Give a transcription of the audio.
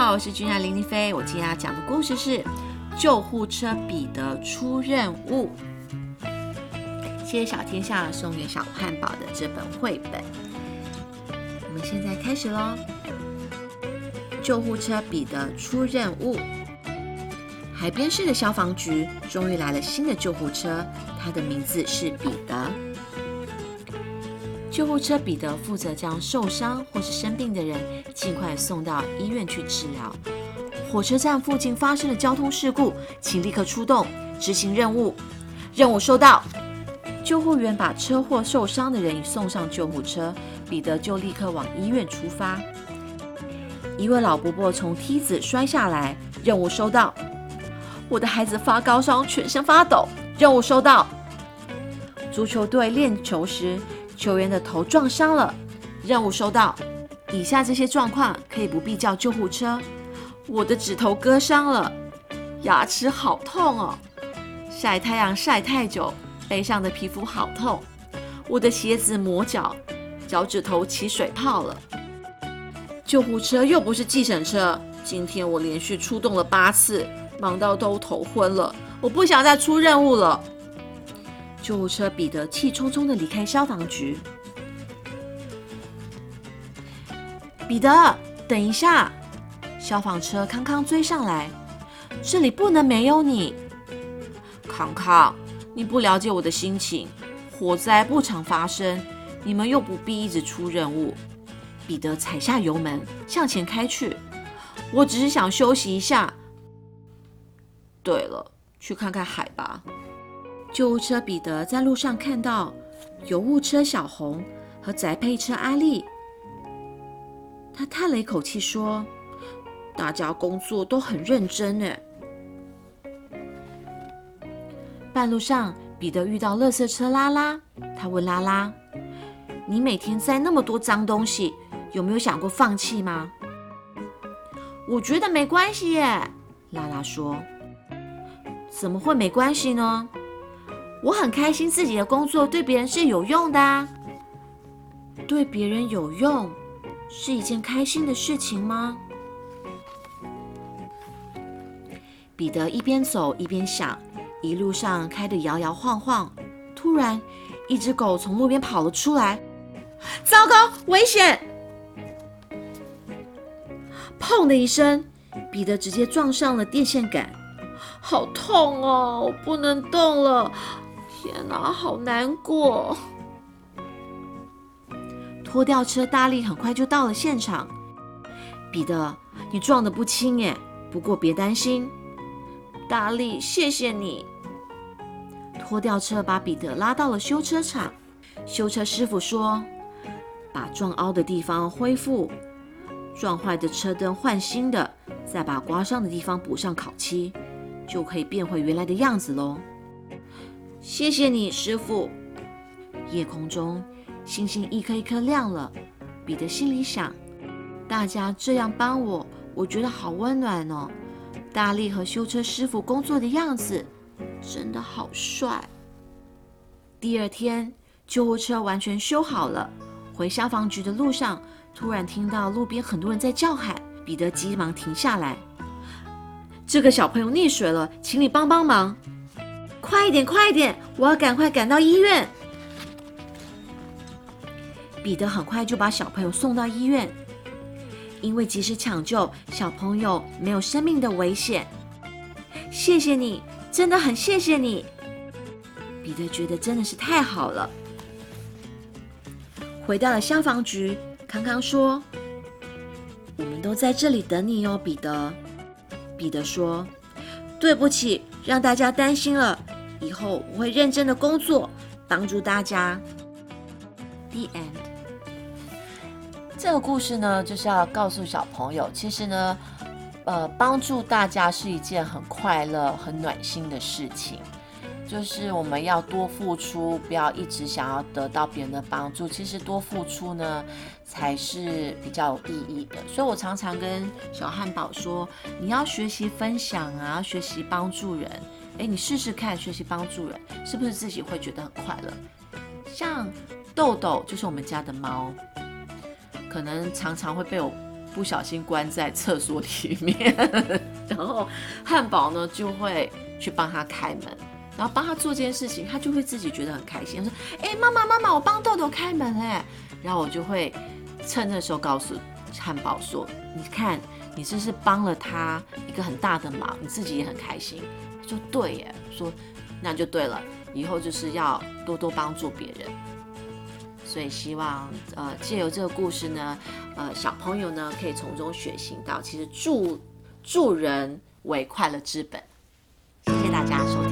好，我是君然林丽菲。我今天要讲的故事是《救护车彼得出任务》。谢谢小天下送给小汉堡的这本绘本。我们现在开始喽。救护车彼得出任务。海边市的消防局终于来了新的救护车，它的名字是彼得。救护车彼得负责将受伤或是生病的人尽快送到医院去治疗。火车站附近发生了交通事故，请立刻出动执行任务。任务收到。救护员把车祸受伤的人送上救护车，彼得就立刻往医院出发。一位老伯伯从梯子摔下来，任务收到。我的孩子发高烧，全身发抖，任务收到。足球队练球时。球员的头撞伤了，任务收到。以下这些状况可以不必叫救护车。我的指头割伤了，牙齿好痛哦。晒太阳晒太久，背上的皮肤好痛。我的鞋子磨脚，脚趾头起水泡了。救护车又不是计程车，今天我连续出动了八次，忙到都头昏了。我不想再出任务了。救护车彼得气冲冲的离开消防局。彼得，等一下！消防车康康追上来，这里不能没有你。康康，你不了解我的心情，火灾不常发生，你们又不必一直出任务。彼得踩下油门向前开去，我只是想休息一下。对了，去看看海吧。救护车彼得在路上看到油雾车小红和宅配车阿丽，他叹了一口气说：“大家工作都很认真呢。”半路上，彼得遇到垃圾车拉拉，他问拉拉：“你每天载那么多脏东西，有没有想过放弃吗？”我觉得没关系耶，拉拉说：“怎么会没关系呢？”我很开心自己的工作对别人是有用的，对别人有用是一件开心的事情吗？彼得一边走一边想，一路上开得摇摇晃晃。突然，一只狗从路边跑了出来，糟糕，危险！砰的一声，彼得直接撞上了电线杆，好痛哦，不能动了。天哪，好难过！拖吊车大力很快就到了现场。彼得，你撞得不轻耶，不过别担心。大力，谢谢你。拖吊车把彼得拉到了修车厂。修车师傅说：“把撞凹的地方恢复，撞坏的车灯换新的，再把刮伤的地方补上烤漆，就可以变回原来的样子喽。”谢谢你，师傅。夜空中星星一颗一颗亮了。彼得心里想：大家这样帮我，我觉得好温暖哦。大力和修车师傅工作的样子真的好帅。第二天，救护车完全修好了。回消防局的路上，突然听到路边很多人在叫喊。彼得急忙停下来：“这个小朋友溺水了，请你帮帮忙。”快一点，快一点！我要赶快赶到医院。彼得很快就把小朋友送到医院，因为及时抢救，小朋友没有生命的危险。谢谢你，真的很谢谢你。彼得觉得真的是太好了。回到了消防局，康康说：“我们都在这里等你哦，彼得。”彼得说：“对不起，让大家担心了。”以后我会认真的工作，帮助大家。The end。这个故事呢，就是要告诉小朋友，其实呢，呃，帮助大家是一件很快乐、很暖心的事情。就是我们要多付出，不要一直想要得到别人的帮助。其实多付出呢，才是比较有意义的。所以我常常跟小汉堡说，你要学习分享啊，学习帮助人。哎，你试试看，学习帮助人，是不是自己会觉得很快乐？像豆豆就是我们家的猫，可能常常会被我不小心关在厕所里面，然后汉堡呢就会去帮他开门，然后帮他做这件事情，他就会自己觉得很开心，他说：“哎，妈妈妈妈，我帮豆豆开门哎。”然后我就会趁那时候告诉汉堡说：“你看，你这是帮了他一个很大的忙，你自己也很开心。”说：“对耶。”说：“那就对了，以后就是要多多帮助别人。”所以希望呃借由这个故事呢，呃小朋友呢可以从中学习到，其实助助人为快乐之本。谢谢大家收听。